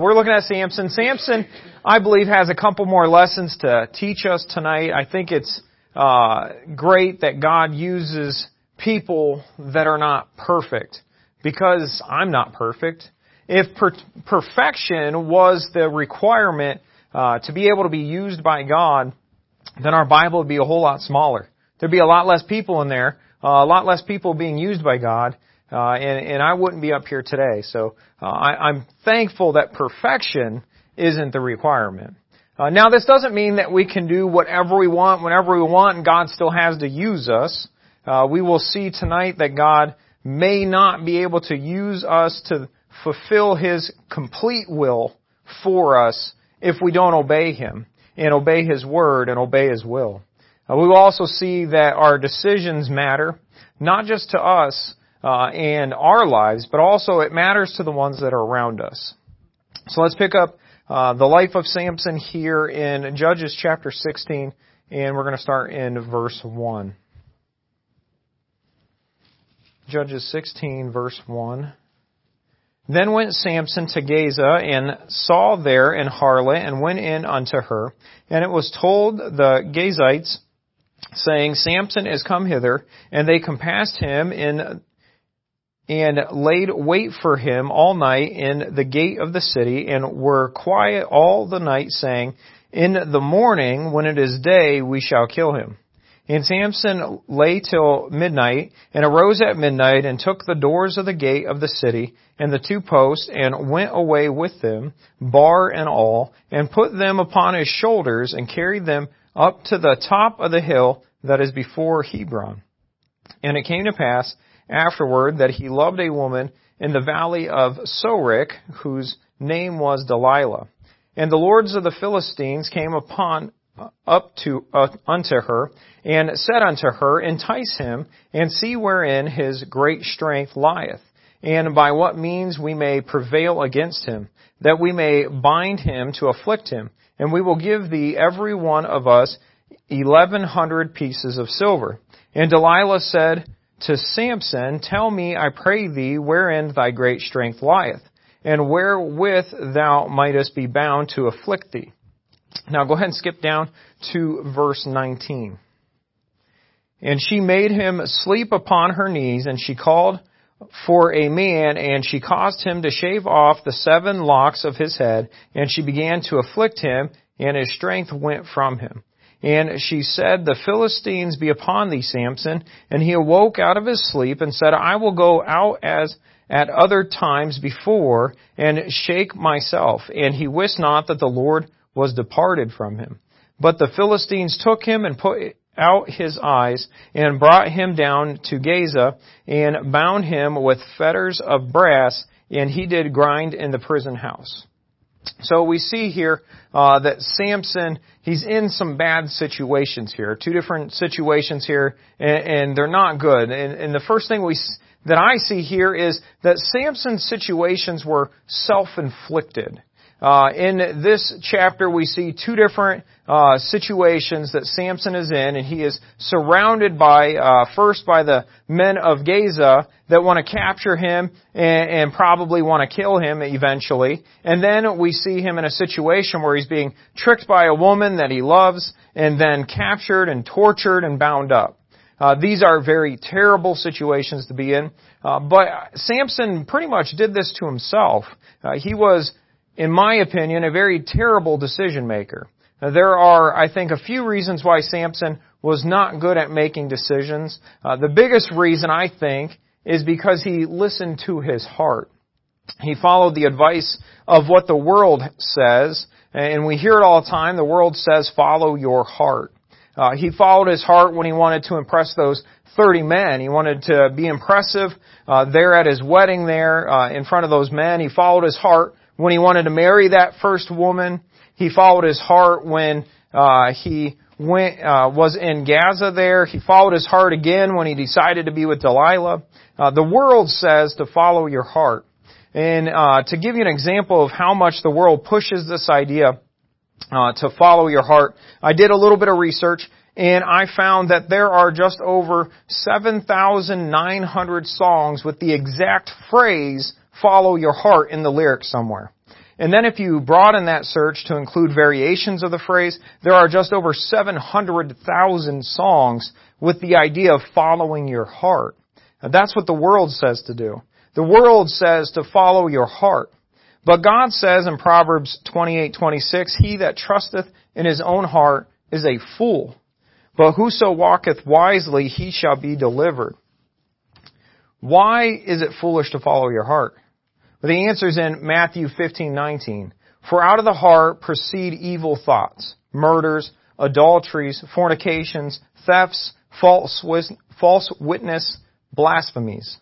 We're looking at Samson. Samson, I believe, has a couple more lessons to teach us tonight. I think it's uh, great that God uses people that are not perfect because I'm not perfect. If per- perfection was the requirement uh, to be able to be used by God, then our Bible would be a whole lot smaller. There'd be a lot less people in there, uh, a lot less people being used by God, uh, and, and I wouldn't be up here today. So uh, I, I'm thankful that perfection isn't the requirement. Uh, now this doesn't mean that we can do whatever we want whenever we want and God still has to use us. Uh, we will see tonight that God may not be able to use us to fulfill His complete will for us if we don't obey Him and obey His word and obey His will. Uh, we will also see that our decisions matter, not just to us, uh, and our lives, but also it matters to the ones that are around us. So let's pick up uh, the life of Samson here in Judges chapter 16, and we're going to start in verse 1. Judges 16, verse 1. Then went Samson to Gaza, and saw there an harlot, and went in unto her. And it was told the Gazites, saying, Samson is come hither, and they compassed him in and laid wait for him all night in the gate of the city, and were quiet all the night, saying, In the morning, when it is day, we shall kill him. And Samson lay till midnight, and arose at midnight, and took the doors of the gate of the city, and the two posts, and went away with them, bar and all, and put them upon his shoulders, and carried them up to the top of the hill that is before Hebron. And it came to pass, afterward that he loved a woman in the valley of Sorek, whose name was Delilah. And the lords of the Philistines came upon up to uh, unto her and said unto her, Entice him and see wherein his great strength lieth, and by what means we may prevail against him, that we may bind him to afflict him, and we will give thee every one of us eleven hundred pieces of silver. And Delilah said, to Samson, Tell me, I pray thee, wherein thy great strength lieth, and wherewith thou mightest be bound to afflict thee. Now go ahead and skip down to verse 19. And she made him sleep upon her knees, and she called for a man, and she caused him to shave off the seven locks of his head, and she began to afflict him, and his strength went from him. And she said, The Philistines be upon thee, Samson. And he awoke out of his sleep and said, I will go out as at other times before and shake myself. And he wist not that the Lord was departed from him. But the Philistines took him and put out his eyes and brought him down to Gaza and bound him with fetters of brass and he did grind in the prison house. So we see here uh, that Samson, he's in some bad situations here, two different situations here, and, and they're not good. And, and, the first thing we that I see here is that Samson's situations were self-inflicted. Uh, in this chapter, we see two different uh, situations that Samson is in, and he is surrounded by uh, first by the men of Gaza that want to capture him and, and probably want to kill him eventually. And then we see him in a situation where he's being tricked by a woman that he loves, and then captured and tortured and bound up. Uh, these are very terrible situations to be in. Uh, but Samson pretty much did this to himself. Uh, he was in my opinion, a very terrible decision maker. Now, there are, I think, a few reasons why Samson was not good at making decisions. Uh, the biggest reason, I think, is because he listened to his heart. He followed the advice of what the world says, and we hear it all the time. The world says, follow your heart. Uh, he followed his heart when he wanted to impress those 30 men. He wanted to be impressive uh, there at his wedding there uh, in front of those men. He followed his heart when he wanted to marry that first woman. He followed his heart when uh, he went uh, was in Gaza. There, he followed his heart again when he decided to be with Delilah. Uh, the world says to follow your heart, and uh, to give you an example of how much the world pushes this idea uh, to follow your heart, I did a little bit of research. And I found that there are just over 7,900 songs with the exact phrase follow your heart in the lyrics somewhere. And then if you broaden that search to include variations of the phrase, there are just over 700,000 songs with the idea of following your heart. That's what the world says to do. The world says to follow your heart. But God says in Proverbs 28:26, "He that trusteth in his own heart is a fool, but whoso walketh wisely, he shall be delivered." Why is it foolish to follow your heart? The answer is in Matthew 15:19. For out of the heart proceed evil thoughts, murders, adulteries, fornications, thefts, false, false witness, blasphemies.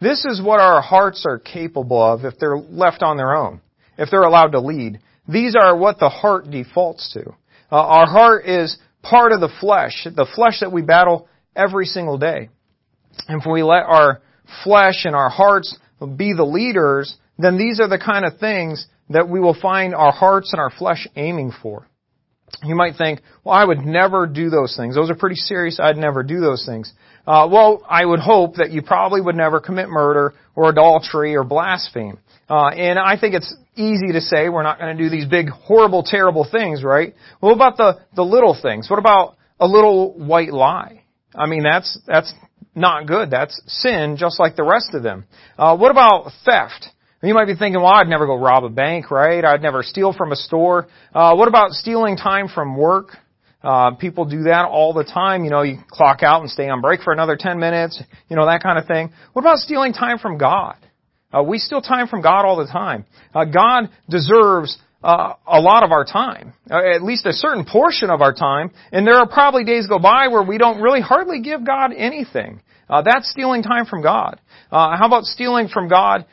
This is what our hearts are capable of if they're left on their own, if they're allowed to lead. These are what the heart defaults to. Uh, our heart is part of the flesh, the flesh that we battle every single day. And if we let our flesh and our hearts be the leaders, then these are the kind of things that we will find our hearts and our flesh aiming for. You might think, well, I would never do those things. Those are pretty serious. I'd never do those things. Uh, well, I would hope that you probably would never commit murder or adultery or blaspheme. Uh, and I think it's easy to say we're not going to do these big, horrible, terrible things, right? Well, what about the the little things? What about a little white lie? I mean, that's that's not good. That's sin, just like the rest of them. Uh, what about theft? You might be thinking, well, I'd never go rob a bank, right? I'd never steal from a store. Uh, what about stealing time from work? Uh, people do that all the time. You know, you clock out and stay on break for another 10 minutes, you know, that kind of thing. What about stealing time from God? Uh, we steal time from God all the time. Uh, God deserves uh, a lot of our time, uh, at least a certain portion of our time, and there are probably days go by where we don't really hardly give God anything. Uh, that's stealing time from God. Uh, how about stealing from God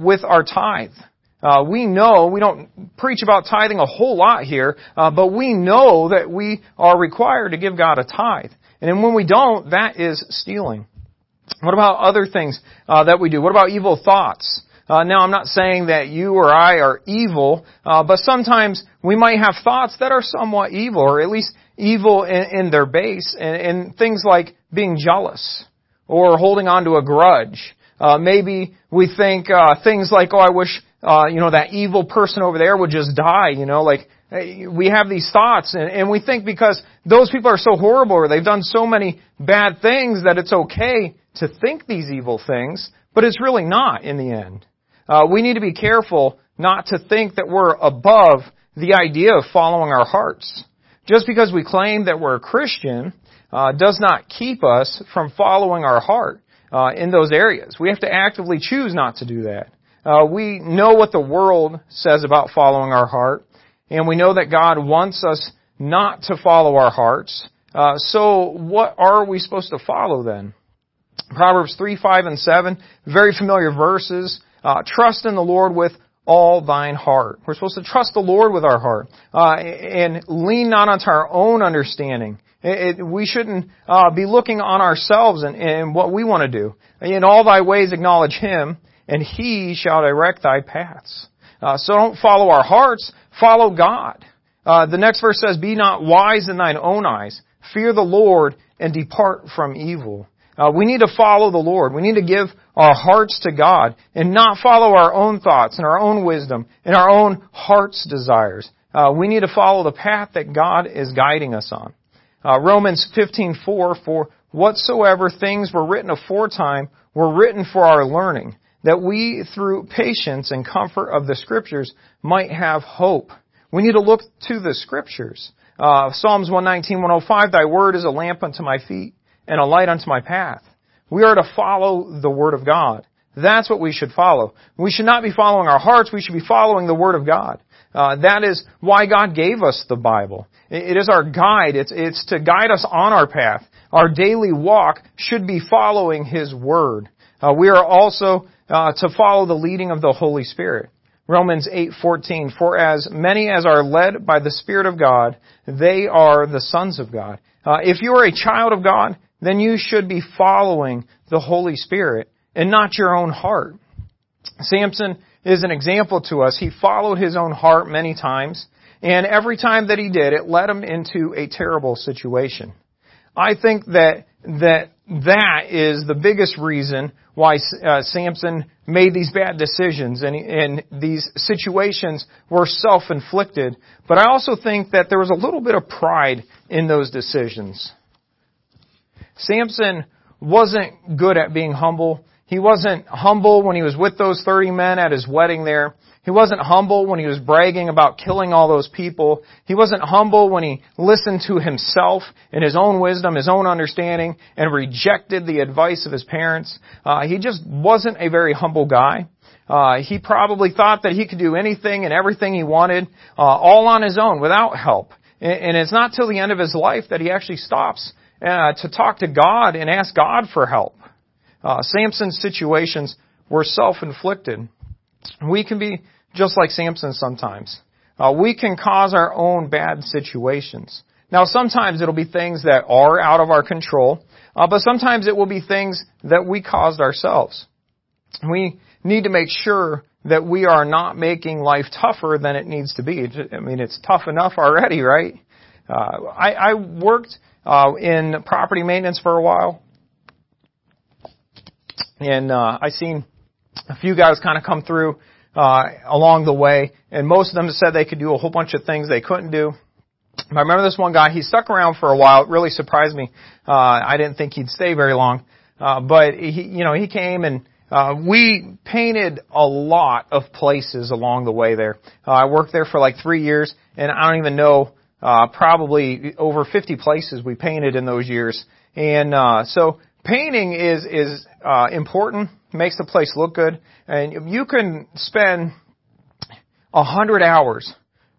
with our tithe? Uh, we know, we don't preach about tithing a whole lot here, uh, but we know that we are required to give God a tithe. And when we don't, that is stealing. What about other things uh, that we do? What about evil thoughts? Uh, now, I'm not saying that you or I are evil, uh, but sometimes we might have thoughts that are somewhat evil, or at least evil in, in their base, and, and, things like being jealous or holding on to a grudge. Uh, maybe we think uh things like, "Oh, I wish uh, you know, that evil person over there would just die, you know, like, we have these thoughts and, and we think because those people are so horrible or they've done so many bad things that it's okay to think these evil things, but it's really not in the end. Uh, we need to be careful not to think that we're above the idea of following our hearts. Just because we claim that we're a Christian uh, does not keep us from following our heart uh, in those areas. We have to actively choose not to do that. Uh, we know what the world says about following our heart, and we know that God wants us not to follow our hearts. Uh, so what are we supposed to follow then? Proverbs 3, 5, and 7, very familiar verses. Uh, trust in the Lord with all thine heart. We're supposed to trust the Lord with our heart uh, and lean not onto our own understanding. It, it, we shouldn't uh, be looking on ourselves and, and what we want to do. In all thy ways acknowledge Him, and He shall direct thy paths. Uh, so don't follow our hearts, follow God. Uh, the next verse says, Be not wise in thine own eyes. Fear the Lord and depart from evil. Uh, we need to follow the Lord. We need to give our hearts to God and not follow our own thoughts and our own wisdom and our own heart's desires. Uh, we need to follow the path that God is guiding us on. Uh, Romans 15:4 For whatsoever things were written aforetime were written for our learning, that we, through patience and comfort of the Scriptures, might have hope. We need to look to the Scriptures. Uh, Psalms 119, 105, Thy word is a lamp unto my feet and a light unto my path. We are to follow the Word of God. That's what we should follow. We should not be following our hearts, we should be following the Word of God. Uh, that is why God gave us the Bible. It is our guide. It's, it's to guide us on our path. Our daily walk should be following His Word. Uh, we are also uh, to follow the leading of the Holy Spirit. Romans 8:14 For as many as are led by the Spirit of God, they are the sons of God. Uh, if you are a child of God, then you should be following the Holy Spirit and not your own heart. Samson is an example to us. He followed his own heart many times, and every time that he did, it led him into a terrible situation. I think that that that is the biggest reason why uh, Samson made these bad decisions and, and these situations were self-inflicted. But I also think that there was a little bit of pride in those decisions. Samson wasn't good at being humble. He wasn't humble when he was with those 30 men at his wedding there. He wasn't humble when he was bragging about killing all those people. He wasn't humble when he listened to himself and his own wisdom, his own understanding, and rejected the advice of his parents. Uh, he just wasn't a very humble guy. Uh, he probably thought that he could do anything and everything he wanted, uh, all on his own, without help. And, and it's not till the end of his life that he actually stops uh, to talk to God and ask God for help. Uh, Samson's situations were self-inflicted. We can be just like Samson sometimes. Uh, we can cause our own bad situations. Now, sometimes it'll be things that are out of our control, uh, but sometimes it will be things that we caused ourselves. We need to make sure that we are not making life tougher than it needs to be. I mean, it's tough enough already, right? Uh, I, I worked uh, in property maintenance for a while, and uh, I seen a few guys kind of come through uh, along the way, and most of them said they could do a whole bunch of things they couldn't do. I remember this one guy, he stuck around for a while. It really surprised me. Uh, I didn't think he'd stay very long. Uh, but he, you know, he came and, uh, we painted a lot of places along the way there. Uh, I worked there for like three years and I don't even know, uh, probably over 50 places we painted in those years. And, uh, so painting is, is, uh, important makes the place look good. And you can spend a hundred hours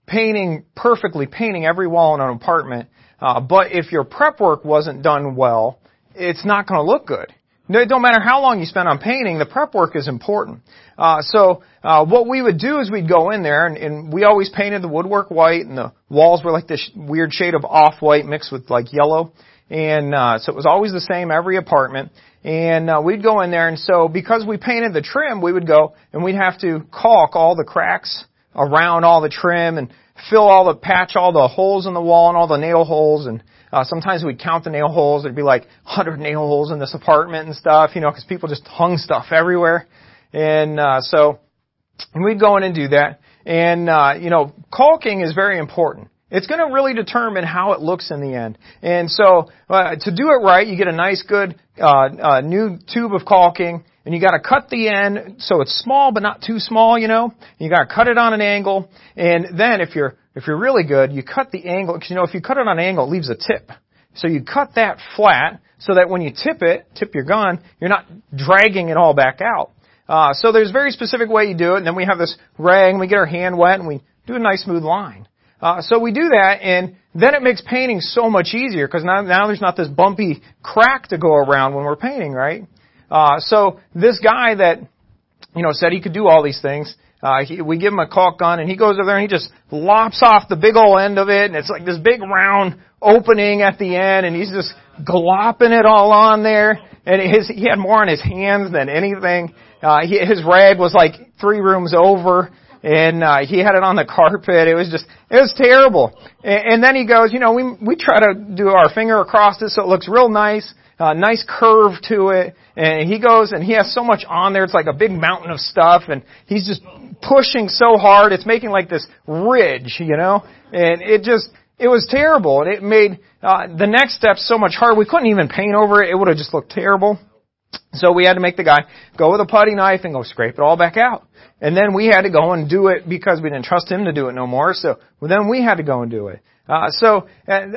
painting perfectly, painting every wall in an apartment. Uh, but if your prep work wasn't done well, it's not going to look good. No, it don't matter how long you spend on painting, the prep work is important. Uh, so uh, what we would do is we'd go in there, and, and we always painted the woodwork white, and the walls were like this weird shade of off-white mixed with like yellow. And uh, so it was always the same every apartment. And uh, we'd go in there, and so because we painted the trim, we would go and we'd have to caulk all the cracks around all the trim and fill all the patch all the holes in the wall and all the nail holes and uh, sometimes we'd count the nail holes. There'd be like 100 nail holes in this apartment and stuff, you know, because people just hung stuff everywhere. And uh, so and we'd go in and do that. And uh, you know, caulking is very important. It's going to really determine how it looks in the end. And so, uh, to do it right, you get a nice, good uh, uh, new tube of caulking, and you got to cut the end so it's small but not too small. You know, you got to cut it on an angle, and then if you're if you're really good, you cut the angle because you know if you cut it on an angle, it leaves a tip. So you cut that flat so that when you tip it, tip your gun, you're not dragging it all back out. Uh, so there's a very specific way you do it, and then we have this rag, and we get our hand wet, and we do a nice smooth line. Uh, so we do that, and then it makes painting so much easier because now, now there's not this bumpy crack to go around when we're painting, right? Uh, so this guy that you know said he could do all these things, uh, he, we give him a caulk gun, and he goes over there and he just lops off the big old end of it, and it's like this big round opening at the end, and he's just glopping it all on there. And his, he had more on his hands than anything. Uh, he, his rag was like three rooms over and uh, he had it on the carpet. It was just, it was terrible. And, and then he goes, you know, we we try to do our finger across it so it looks real nice, uh, nice curve to it. And he goes and he has so much on there. It's like a big mountain of stuff, and he's just pushing so hard. It's making like this ridge, you know, and it just. It was terrible, and it made uh, the next step so much harder. We couldn't even paint over it; it would have just looked terrible. So we had to make the guy go with a putty knife and go scrape it all back out. And then we had to go and do it because we didn't trust him to do it no more. So then we had to go and do it. Uh, so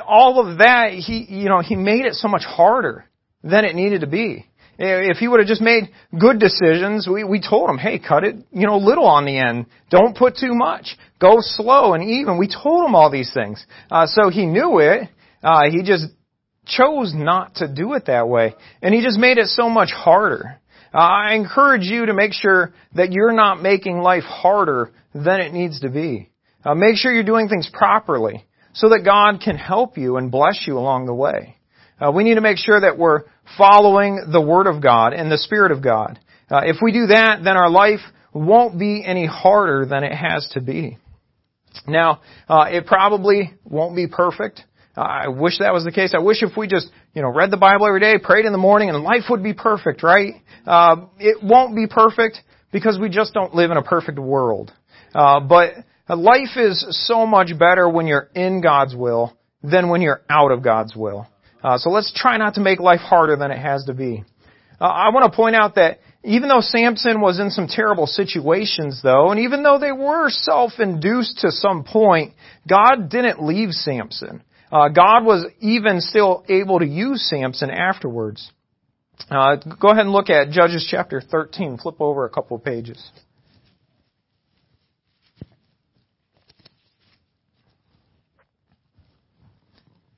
all of that, he, you know, he made it so much harder than it needed to be. If he would have just made good decisions, we, we told him, hey, cut it, you know, little on the end. Don't put too much. Go slow and even. We told him all these things. Uh, so he knew it. Uh, he just chose not to do it that way. And he just made it so much harder. Uh, I encourage you to make sure that you're not making life harder than it needs to be. Uh, make sure you're doing things properly so that God can help you and bless you along the way. Uh, we need to make sure that we're following the Word of God and the Spirit of God. Uh, if we do that, then our life won't be any harder than it has to be. Now, uh, it probably won't be perfect. I wish that was the case. I wish if we just, you know, read the Bible every day, prayed in the morning, and life would be perfect, right? Uh, it won't be perfect because we just don't live in a perfect world. Uh, but life is so much better when you're in God's will than when you're out of God's will. Uh, so let's try not to make life harder than it has to be. Uh, I want to point out that even though Samson was in some terrible situations though, and even though they were self-induced to some point, God didn't leave Samson. Uh, God was even still able to use Samson afterwards. Uh, go ahead and look at Judges chapter 13. Flip over a couple of pages.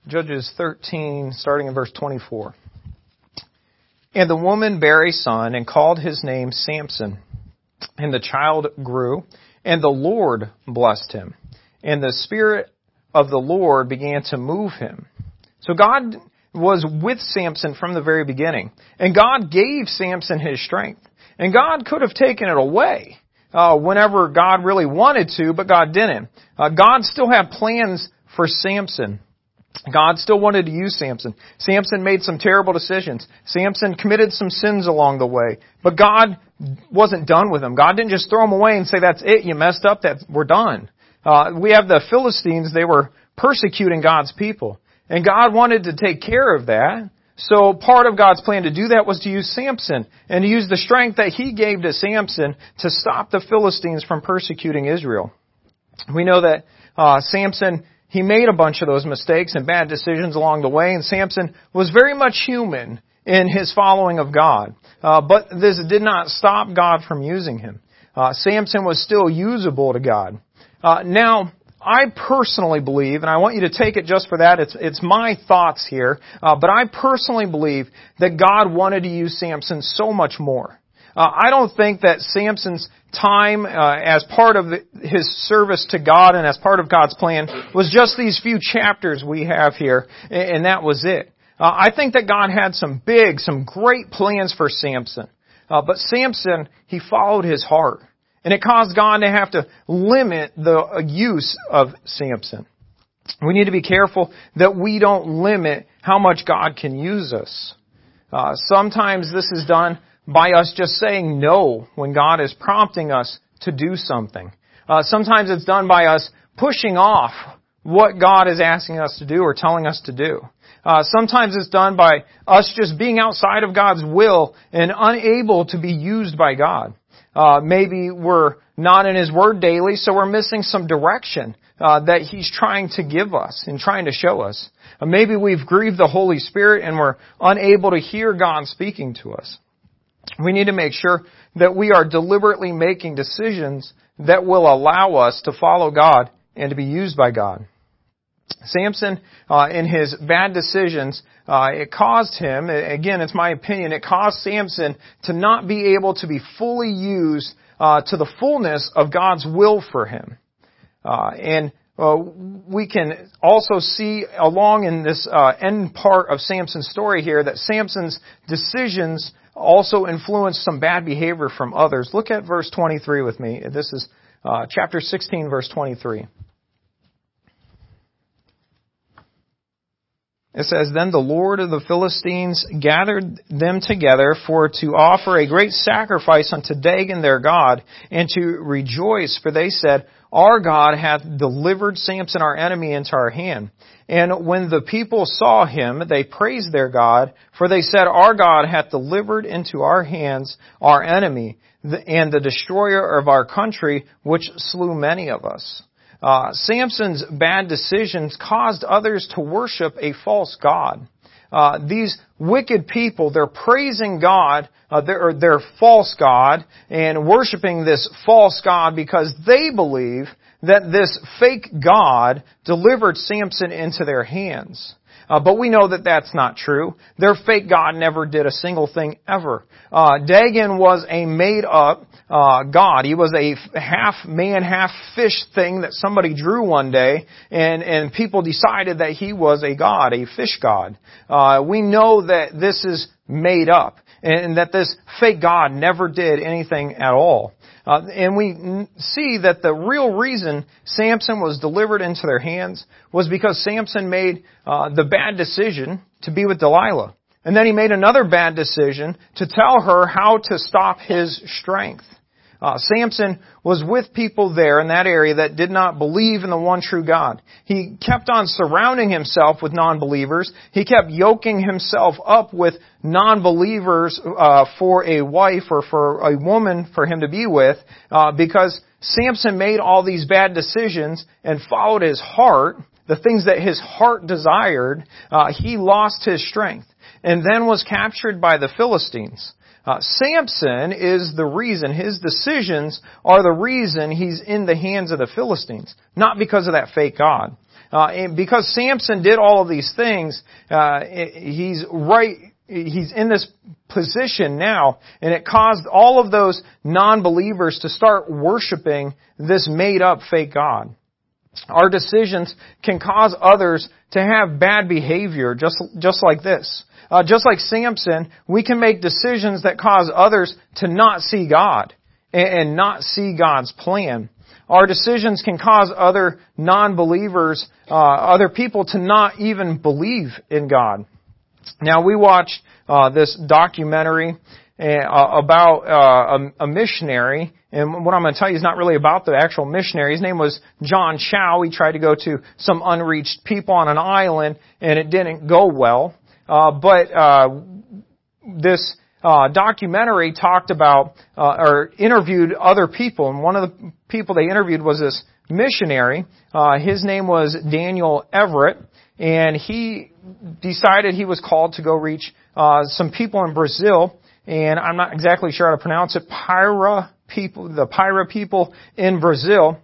Judges 13, starting in verse 24. And the woman bare a son and called his name Samson. And the child grew, and the Lord blessed him. And the Spirit of the Lord began to move him. So God was with Samson from the very beginning. And God gave Samson his strength. And God could have taken it away uh, whenever God really wanted to, but God didn't. Uh, God still had plans for Samson. God still wanted to use Samson. Samson made some terrible decisions. Samson committed some sins along the way. But God wasn't done with him. God didn't just throw him away and say, that's it, you messed up, that we're done. Uh, we have the Philistines, they were persecuting God's people. And God wanted to take care of that. So part of God's plan to do that was to use Samson and to use the strength that he gave to Samson to stop the Philistines from persecuting Israel. We know that uh, Samson he made a bunch of those mistakes and bad decisions along the way, and Samson was very much human in his following of God. Uh, but this did not stop God from using him. Uh, Samson was still usable to God. Uh, now, I personally believe, and I want you to take it just for that, it's, it's my thoughts here, uh, but I personally believe that God wanted to use Samson so much more. Uh, I don't think that Samson's time uh, as part of his service to God and as part of God's plan was just these few chapters we have here, and that was it. Uh, I think that God had some big, some great plans for Samson. Uh, but Samson, he followed his heart. And it caused God to have to limit the uh, use of Samson. We need to be careful that we don't limit how much God can use us. Uh, sometimes this is done by us just saying no when God is prompting us to do something. Uh, sometimes it's done by us pushing off what God is asking us to do or telling us to do. Uh, sometimes it's done by us just being outside of God's will and unable to be used by God. Uh, maybe we're not in His Word daily, so we're missing some direction uh, that He's trying to give us and trying to show us. Uh, maybe we've grieved the Holy Spirit and we're unable to hear God speaking to us. We need to make sure that we are deliberately making decisions that will allow us to follow God and to be used by God. Samson, uh, in his bad decisions, uh, it caused him, again, it's my opinion, it caused Samson to not be able to be fully used uh, to the fullness of God's will for him. Uh, and uh, we can also see along in this uh, end part of Samson's story here that Samson's decisions also influenced some bad behavior from others. Look at verse 23 with me. This is uh, chapter 16, verse 23. It says, Then the Lord of the Philistines gathered them together for to offer a great sacrifice unto Dagon their God, and to rejoice, for they said, Our God hath delivered Samson our enemy into our hand. And when the people saw him, they praised their God, for they said, Our God hath delivered into our hands our enemy, and the destroyer of our country, which slew many of us. Uh, Samson's bad decisions caused others to worship a false god. Uh, these wicked people, they're praising God, uh, their, their false God, and worshiping this false God because they believe that this fake God delivered Samson into their hands. Uh, but we know that that's not true. Their fake God never did a single thing ever. Uh, Dagon was a made up uh, God. He was a half man, half fish thing that somebody drew one day, and and people decided that he was a god, a fish god. Uh, we know that this is made up. And that this fake God never did anything at all. Uh, and we see that the real reason Samson was delivered into their hands was because Samson made uh, the bad decision to be with Delilah. And then he made another bad decision to tell her how to stop his strength. Uh, Samson was with people there in that area that did not believe in the one true God. He kept on surrounding himself with non-believers. He kept yoking himself up with non-believers uh, for a wife or for a woman for him to be with, uh, because Samson made all these bad decisions and followed his heart, the things that his heart desired. Uh, he lost his strength and then was captured by the Philistines. Uh, Samson is the reason, his decisions are the reason he's in the hands of the Philistines, not because of that fake God. Uh, and because Samson did all of these things, uh, he's right, he's in this position now, and it caused all of those non-believers to start worshiping this made-up fake God. Our decisions can cause others to have bad behavior, just, just like this uh, just like Samson, we can make decisions that cause others to not see God and, and not see God's plan. Our decisions can cause other non-believers, uh, other people to not even believe in God. Now we watched uh, this documentary uh, about uh, a, a, missionary, and what I'm going to tell you is not really about the actual missionary. His name was John Chau. He tried to go to some unreached people on an island, and it didn't go well. Uh, but uh, this uh, documentary talked about uh, or interviewed other people, and one of the people they interviewed was this missionary. Uh, his name was Daniel Everett, and he decided he was called to go reach uh, some people in Brazil, and I'm not exactly sure how to pronounce it. Pyra people, the Pyra people in Brazil,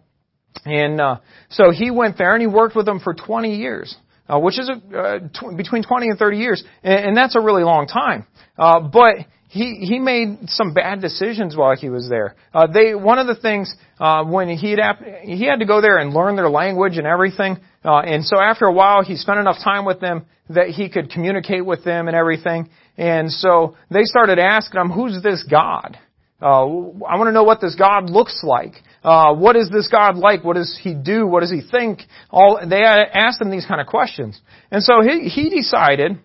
and uh, so he went there and he worked with them for 20 years uh, which is a, uh, tw- between 20 and 30 years, and, and that's a really long time. Uh, but he he made some bad decisions while he was there. Uh, they one of the things uh, when he had he had to go there and learn their language and everything, uh, and so after a while he spent enough time with them that he could communicate with them and everything. And so they started asking him, "Who's this God?" Uh, I want to know what this God looks like. Uh, what is this God like? What does He do? What does He think? All they asked him these kind of questions, and so he he decided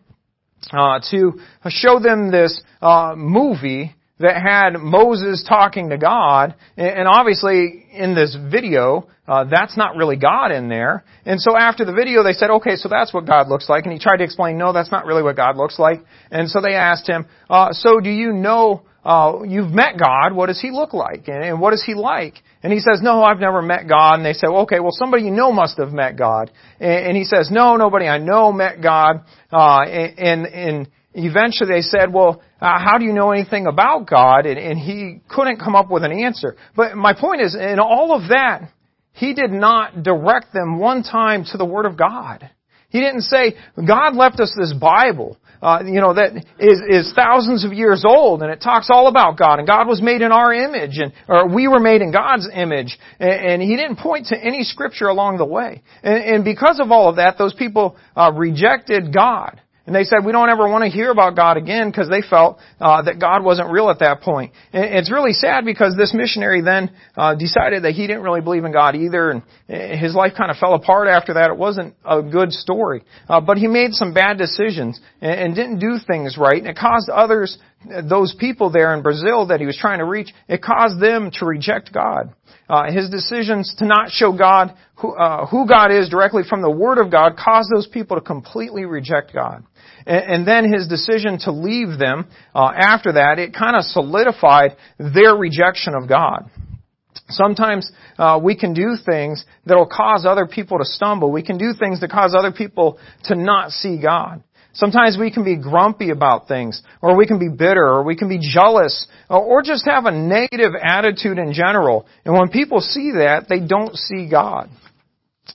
uh, to show them this uh, movie that had Moses talking to God, and obviously in this video, uh, that's not really God in there. And so after the video, they said, okay, so that's what God looks like. And he tried to explain, no, that's not really what God looks like. And so they asked him, uh, so do you know uh, you've met God. What does He look like? And, and what is He like? And he says, no, I've never met God. And they say, well, okay, well, somebody you know must have met God. And, and he says, no, nobody I know met God. Uh, and, and eventually they said, well, uh, how do you know anything about God? And, and he couldn't come up with an answer. But my point is, in all of that, he did not direct them one time to the Word of God. He didn't say, God left us this Bible uh, you know, that is, is thousands of years old, and it talks all about God, and God was made in our image, and or we were made in God's image, and, and He didn't point to any scripture along the way, and, and because of all of that, those people uh, rejected God. And they said, we don't ever want to hear about God again because they felt uh, that God wasn't real at that point. And it's really sad because this missionary then uh, decided that he didn't really believe in God either, and uh, his life kind of fell apart after that. It wasn't a good story. Uh, but he made some bad decisions and, and didn't do things right, and it caused others, those people there in Brazil that he was trying to reach, it caused them to reject God. Uh, his decisions to not show God who, uh, who God is directly from the Word of God caused those people to completely reject God. And, and then his decision to leave them uh, after that, it kind of solidified their rejection of God. Sometimes uh, we can do things that will cause other people to stumble. We can do things that cause other people to not see God. Sometimes we can be grumpy about things, or we can be bitter, or we can be jealous, or just have a negative attitude in general. And when people see that, they don't see God.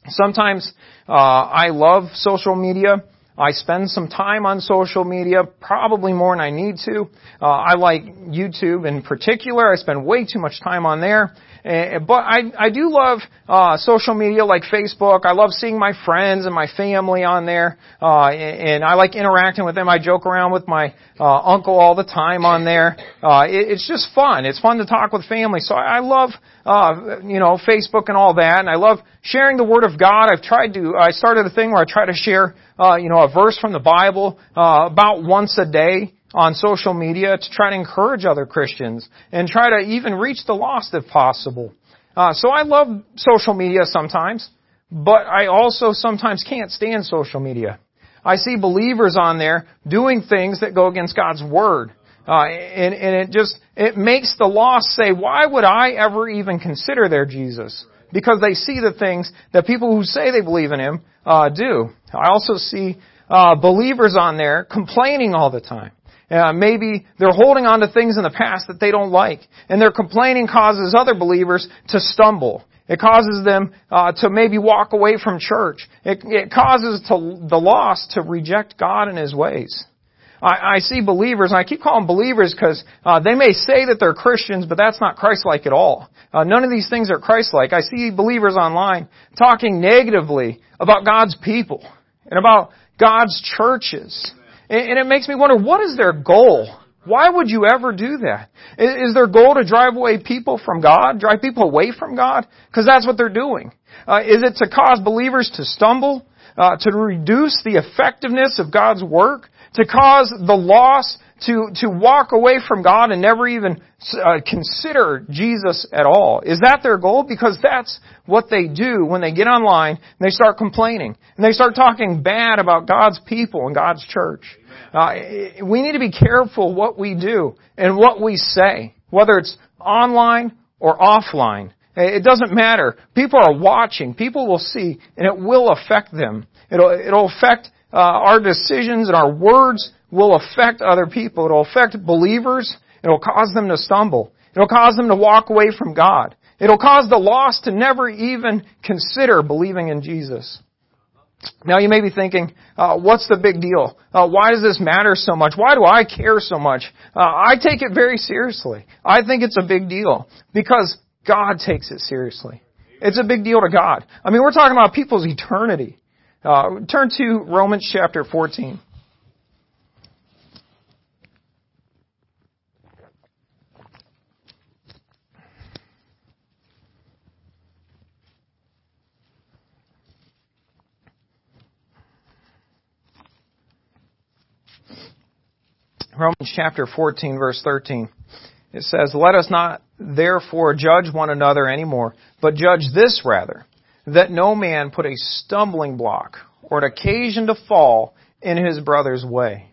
Sometimes uh, I love social media. I spend some time on social media, probably more than I need to. Uh, I like YouTube in particular. I spend way too much time on there. And, but I, I do love uh, social media like Facebook. I love seeing my friends and my family on there, uh, and, and I like interacting with them. I joke around with my uh, uncle all the time on there. Uh, it, it's just fun. It's fun to talk with family. So I, I love uh, you know Facebook and all that, and I love sharing the Word of God. I've tried to. I started a thing where I try to share uh, you know a verse from the Bible uh, about once a day on social media to try to encourage other Christians and try to even reach the lost if possible. Uh, so I love social media sometimes, but I also sometimes can't stand social media. I see believers on there doing things that go against God's Word. Uh, and, and it just, it makes the lost say, why would I ever even consider their Jesus? Because they see the things that people who say they believe in Him, uh, do. I also see, uh, believers on there complaining all the time. Uh, maybe they're holding on to things in the past that they don't like, and their complaining causes other believers to stumble. It causes them uh, to maybe walk away from church. It, it causes to, the lost to reject God and His ways. I, I see believers, and I keep calling believers because uh, they may say that they're Christians, but that's not Christ-like at all. Uh, none of these things are Christ-like. I see believers online talking negatively about God's people and about God's churches. And it makes me wonder, what is their goal? Why would you ever do that? Is their goal to drive away people from God? Drive people away from God? Because that's what they're doing. Uh, is it to cause believers to stumble? Uh, to reduce the effectiveness of God's work? To cause the lost to, to walk away from God and never even uh, consider Jesus at all. Is that their goal? Because that's what they do when they get online and they start complaining and they start talking bad about God's people and God's church. Uh, we need to be careful what we do and what we say, whether it's online or offline. It doesn't matter. People are watching. People will see, and it will affect them. It'll, it'll affect uh, our decisions and our words will affect other people. It'll affect believers. It'll cause them to stumble. It'll cause them to walk away from God. It'll cause the lost to never even consider believing in Jesus. Now you may be thinking, uh, what's the big deal? Uh, why does this matter so much? Why do I care so much? Uh, I take it very seriously. I think it's a big deal because God takes it seriously. It's a big deal to God. I mean, we're talking about people's eternity. Uh, turn to Romans chapter 14. Romans chapter 14 verse 13. It says, Let us not therefore judge one another anymore, but judge this rather, that no man put a stumbling block or an occasion to fall in his brother's way.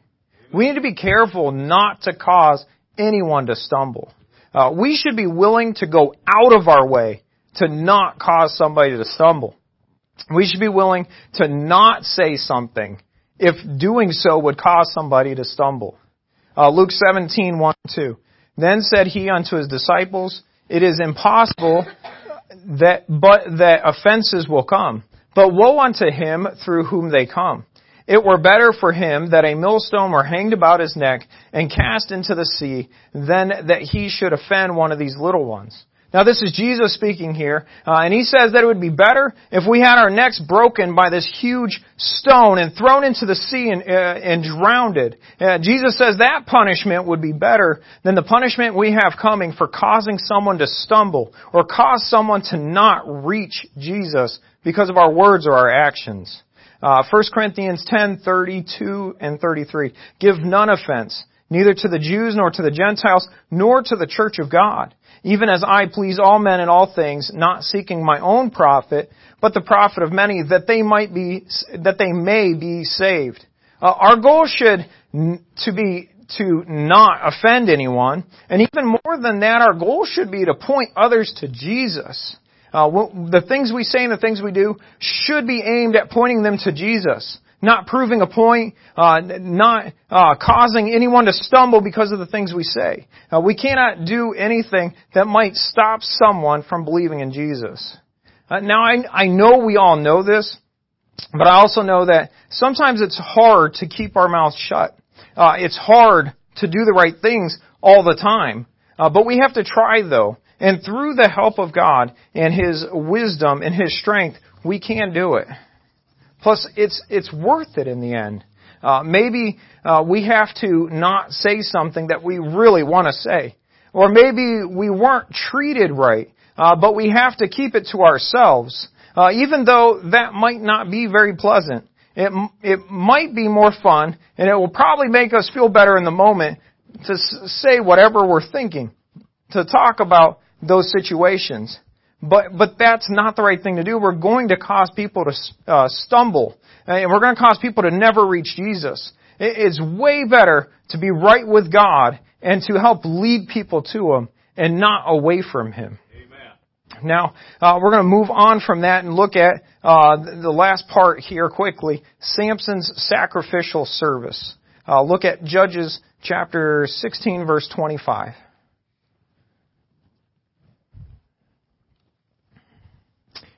We need to be careful not to cause anyone to stumble. Uh, we should be willing to go out of our way to not cause somebody to stumble. We should be willing to not say something if doing so would cause somebody to stumble. Uh, Luke 17, 1 2. Then said he unto his disciples, It is impossible that, but that offenses will come. But woe unto him through whom they come. It were better for him that a millstone were hanged about his neck and cast into the sea than that he should offend one of these little ones. Now this is Jesus speaking here, uh, and he says that it would be better if we had our necks broken by this huge stone and thrown into the sea and, uh, and drowned. Uh, Jesus says that punishment would be better than the punishment we have coming for causing someone to stumble or cause someone to not reach Jesus because of our words or our actions. Uh, 1 Corinthians 10, 32 and 33. Give none offense, neither to the Jews nor to the Gentiles, nor to the church of God even as I please all men in all things, not seeking my own profit, but the profit of many, that they might be, that they may be saved. Uh, our goal should n- to be to not offend anyone, and even more than that, our goal should be to point others to Jesus. Uh, the things we say and the things we do should be aimed at pointing them to Jesus not proving a point, uh, not uh, causing anyone to stumble because of the things we say. Uh, we cannot do anything that might stop someone from believing in Jesus. Uh, now, I, I know we all know this, but I also know that sometimes it's hard to keep our mouths shut. Uh, it's hard to do the right things all the time. Uh, but we have to try though. And through the help of God and His wisdom and His strength, we can do it. Plus, it's, it's worth it in the end. Uh, maybe uh, we have to not say something that we really want to say. Or maybe we weren't treated right, uh, but we have to keep it to ourselves. Uh, even though that might not be very pleasant. It, it might be more fun, and it will probably make us feel better in the moment to s- say whatever we're thinking, to talk about those situations. But, but that's not the right thing to do. We're going to cause people to uh, stumble. And we're going to cause people to never reach Jesus. It's way better to be right with God and to help lead people to Him and not away from Him. Amen. Now, uh, we're going to move on from that and look at uh, the last part here quickly, Samson's sacrificial service. Uh, look at Judges chapter 16 verse 25.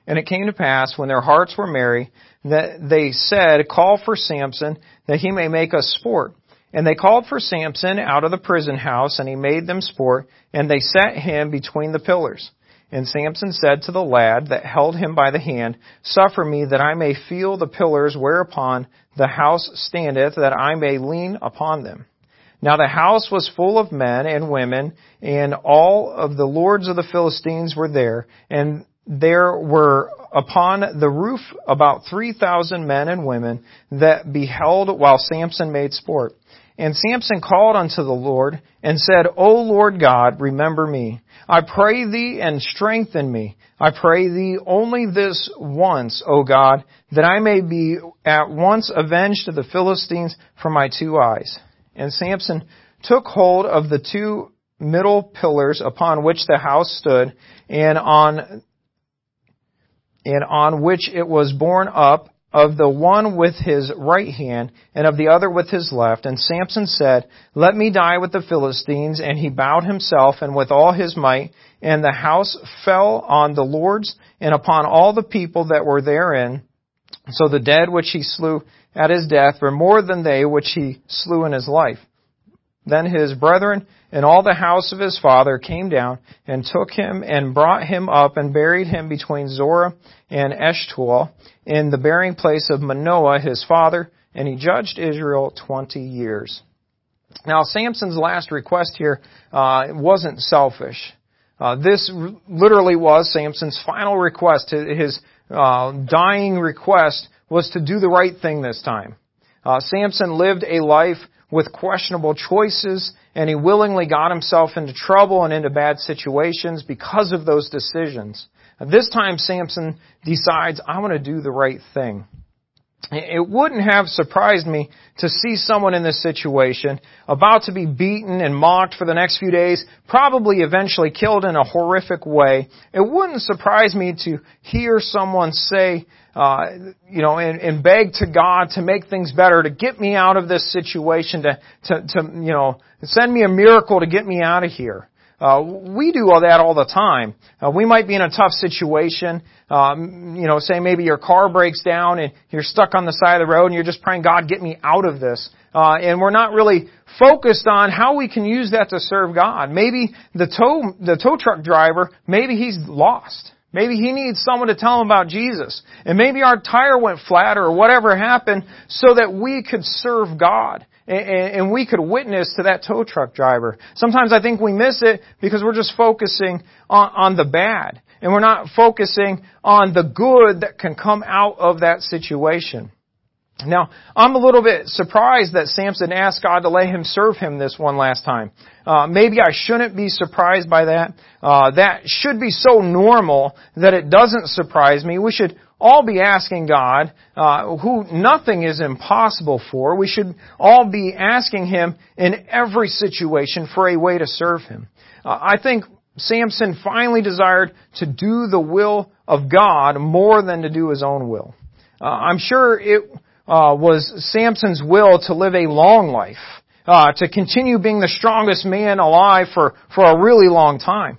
And it came to pass, when their hearts were merry, that they said, Call for Samson, that he may make us sport. And they called for Samson out of the prison house, and he made them sport, and they set him between the pillars. And Samson said to the lad that held him by the hand, Suffer me that I may feel the pillars whereupon the house standeth, that I may lean upon them. Now the house was full of men and women, and all of the lords of the Philistines were there, and there were upon the roof about 3,000 men and women that beheld while Samson made sport. And Samson called unto the Lord and said, O Lord God, remember me. I pray thee and strengthen me. I pray thee only this once, O God, that I may be at once avenged of the Philistines for my two eyes. And Samson took hold of the two middle pillars upon which the house stood, and on and on which it was borne up, of the one with his right hand, and of the other with his left. And Samson said, Let me die with the Philistines. And he bowed himself, and with all his might, and the house fell on the lords, and upon all the people that were therein. So the dead which he slew at his death were more than they which he slew in his life. Then his brethren and all the house of his father came down and took him and brought him up and buried him between Zorah and Eshtaol in the burying place of Manoah his father, and he judged Israel twenty years. Now Samson's last request here uh, wasn't selfish. Uh, this literally was Samson's final request. His uh, dying request was to do the right thing this time. Uh, Samson lived a life with questionable choices, and he willingly got himself into trouble and into bad situations because of those decisions. This time Samson decides, I want to do the right thing. It wouldn't have surprised me to see someone in this situation about to be beaten and mocked for the next few days, probably eventually killed in a horrific way. It wouldn't surprise me to hear someone say, uh, you know, and, and beg to God to make things better, to get me out of this situation, to, to, to you know, send me a miracle to get me out of here. Uh, we do all that all the time. Uh, we might be in a tough situation. Um, you know, say maybe your car breaks down and you're stuck on the side of the road and you're just praying, God, get me out of this. Uh, and we're not really focused on how we can use that to serve God. Maybe the tow the tow truck driver, maybe he's lost. Maybe he needs someone to tell him about Jesus. And maybe our tire went flat or whatever happened so that we could serve God and we could witness to that tow truck driver. Sometimes I think we miss it because we're just focusing on, the bad and we're not focusing on the good that can come out of that situation. Now, I'm a little bit surprised that Samson asked God to let him serve him this one last time. Uh, maybe I shouldn't be surprised by that. Uh, that should be so normal that it doesn't surprise me. We should all be asking God, uh, who nothing is impossible for. We should all be asking Him in every situation for a way to serve Him. Uh, I think Samson finally desired to do the will of God more than to do his own will. Uh, I'm sure it uh, was Samson's will to live a long life, uh, to continue being the strongest man alive for, for a really long time.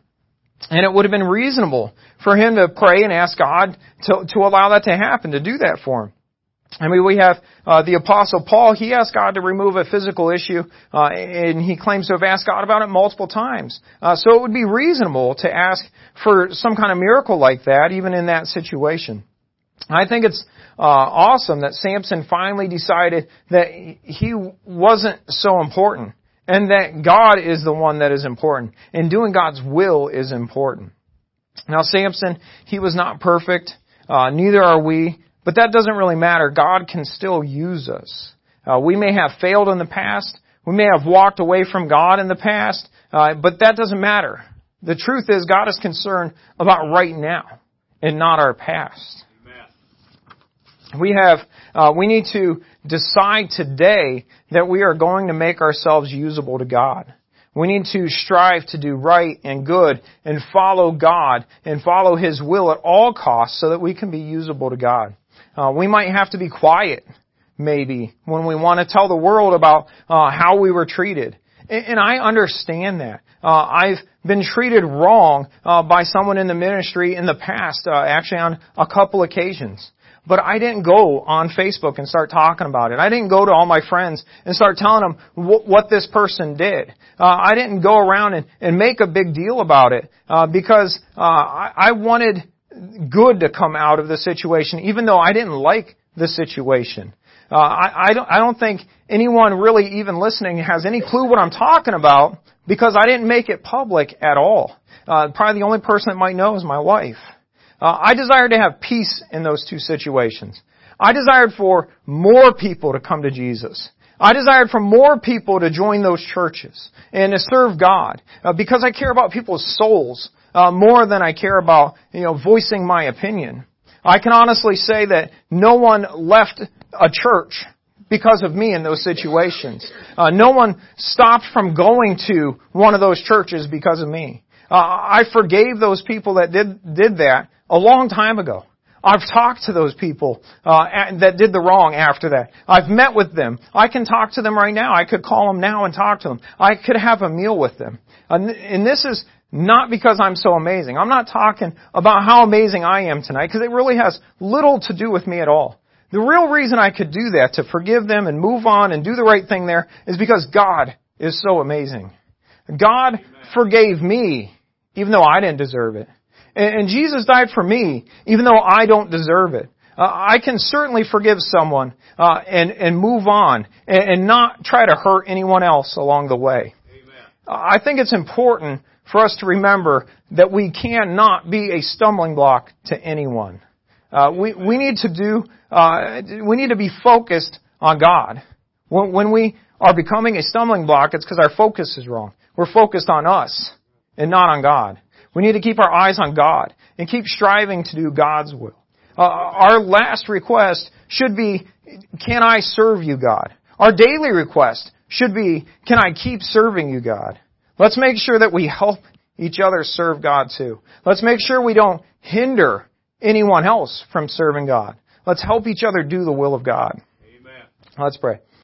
And it would have been reasonable for him to pray and ask God to, to allow that to happen, to do that for him. I mean, we have uh, the Apostle Paul. He asked God to remove a physical issue, uh, and he claims to have asked God about it multiple times. Uh, so it would be reasonable to ask for some kind of miracle like that, even in that situation. I think it's uh, awesome that Samson finally decided that he wasn't so important, and that God is the one that is important, and doing God's will is important. Now, Samson, he was not perfect. Uh, neither are we. But that doesn't really matter. God can still use us. Uh, we may have failed in the past. We may have walked away from God in the past. Uh, but that doesn't matter. The truth is God is concerned about right now and not our past. We have, uh, we need to decide today that we are going to make ourselves usable to God. We need to strive to do right and good and follow God and follow His will at all costs so that we can be usable to God. Uh, we might have to be quiet, maybe, when we want to tell the world about uh, how we were treated. And, and I understand that. Uh, I've been treated wrong uh, by someone in the ministry in the past, uh, actually on a couple occasions. But I didn't go on Facebook and start talking about it. I didn't go to all my friends and start telling them wh- what this person did. Uh, I didn't go around and, and make a big deal about it uh, because uh, I, I wanted good to come out of the situation, even though I didn't like the situation. Uh, I, I, don't, I don't think anyone really even listening has any clue what I'm talking about because I didn't make it public at all. Uh, probably the only person that might know is my wife. Uh, I desired to have peace in those two situations. I desired for more people to come to Jesus. I desired for more people to join those churches and to serve God uh, because I care about people's souls uh, more than I care about, you know, voicing my opinion. I can honestly say that no one left a church because of me in those situations. Uh, no one stopped from going to one of those churches because of me. Uh, I forgave those people that did did that a long time ago. I've talked to those people uh, that did the wrong after that. I've met with them. I can talk to them right now. I could call them now and talk to them. I could have a meal with them. And and this is not because I'm so amazing. I'm not talking about how amazing I am tonight because it really has little to do with me at all. The real reason I could do that, to forgive them and move on and do the right thing there, is because God is so amazing. God Amen. forgave me, even though I didn't deserve it. And, Jesus died for me, even though I don't deserve it. Uh, I can certainly forgive someone uh, and and move on and, and, not try to hurt anyone else along the way. Amen. I think it's important for us to remember that we cannot be a stumbling block to anyone. Uh, we, we need to do, uh, we need to be focused on God. When, when we are becoming a stumbling block, it's because our focus is wrong. We're focused on us and not on God. We need to keep our eyes on God and keep striving to do God's will. Uh, our last request should be, can I serve you, God? Our daily request should be, can I keep serving you, God? Let's make sure that we help each other serve God too. Let's make sure we don't hinder anyone else from serving God. Let's help each other do the will of God. Amen. Let's pray.